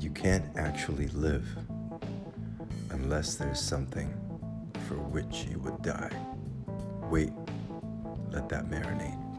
You can't actually live unless there's something for which you would die. Wait, let that marinate.